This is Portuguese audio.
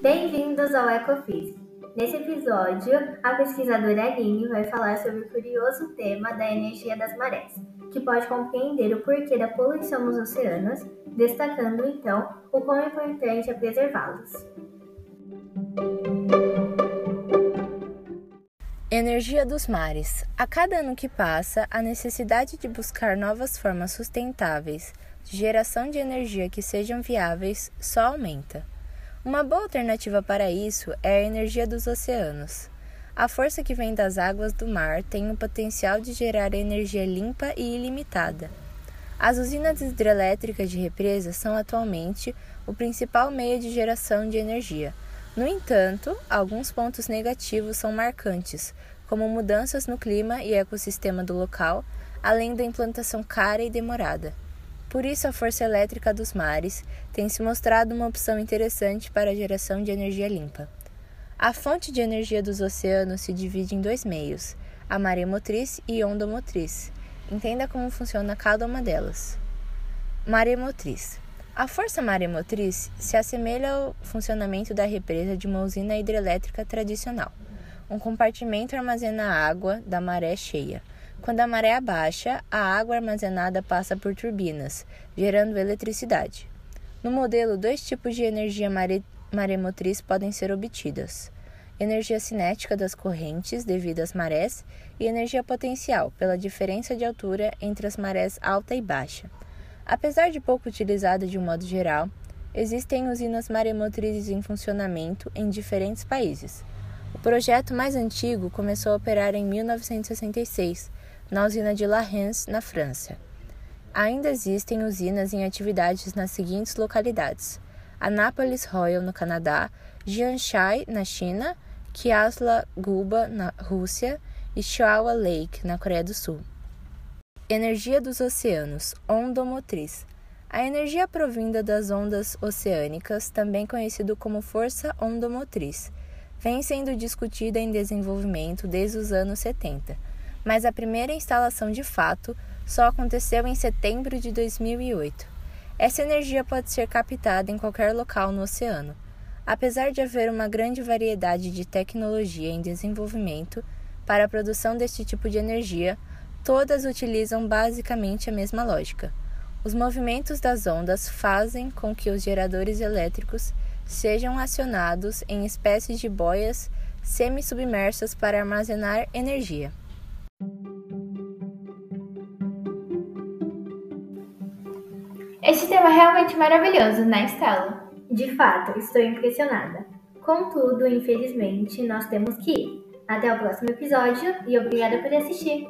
Bem-vindos ao Ecofis. Nesse episódio, a pesquisadora Aline vai falar sobre o curioso tema da energia das marés, que pode compreender o porquê da poluição nos oceanos, destacando então o quão importante é preservá-los. Energia dos mares. A cada ano que passa, a necessidade de buscar novas formas sustentáveis de geração de energia que sejam viáveis só aumenta. Uma boa alternativa para isso é a energia dos oceanos. A força que vem das águas do mar tem o potencial de gerar energia limpa e ilimitada. As usinas hidrelétricas de represas são atualmente o principal meio de geração de energia. No entanto, alguns pontos negativos são marcantes, como mudanças no clima e ecossistema do local, além da implantação cara e demorada. Por isso, a força elétrica dos mares tem se mostrado uma opção interessante para a geração de energia limpa. A fonte de energia dos oceanos se divide em dois meios, a maremotriz e ondomotriz. Entenda como funciona cada uma delas. Maremotriz. A força maremotriz se assemelha ao funcionamento da represa de uma usina hidrelétrica tradicional. Um compartimento armazena a água da maré cheia. Quando a maré baixa, a água armazenada passa por turbinas, gerando eletricidade. No modelo, dois tipos de energia mare maremotriz podem ser obtidas: energia cinética das correntes devido às marés e energia potencial pela diferença de altura entre as marés alta e baixa. Apesar de pouco utilizada de um modo geral, existem usinas maremotrizes em funcionamento em diferentes países. O projeto mais antigo começou a operar em 1966 na usina de La Rance, na França. Ainda existem usinas em atividades nas seguintes localidades: Anápolis Royal, no Canadá, Jianshan, na China, Kiasla Guba, na Rússia e Chihuahua Lake, na Coreia do Sul. Energia dos oceanos, ondomotriz. A energia provinda das ondas oceânicas, também conhecido como força ondomotriz, vem sendo discutida em desenvolvimento desde os anos 70 mas a primeira instalação de fato só aconteceu em setembro de 2008. Essa energia pode ser captada em qualquer local no oceano. Apesar de haver uma grande variedade de tecnologia em desenvolvimento para a produção deste tipo de energia, todas utilizam basicamente a mesma lógica. Os movimentos das ondas fazem com que os geradores elétricos sejam acionados em espécies de boias semi-submersas para armazenar energia. Este tema é realmente maravilhoso, né, Estela? De fato, estou impressionada. Contudo, infelizmente, nós temos que ir. Até o próximo episódio e obrigada por assistir!